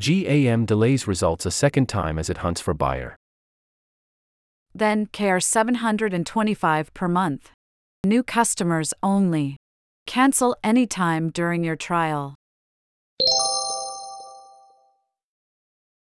GAM delays results a second time as it hunts for buyer. Then Care 725 per month. New customers only. Cancel anytime during your trial.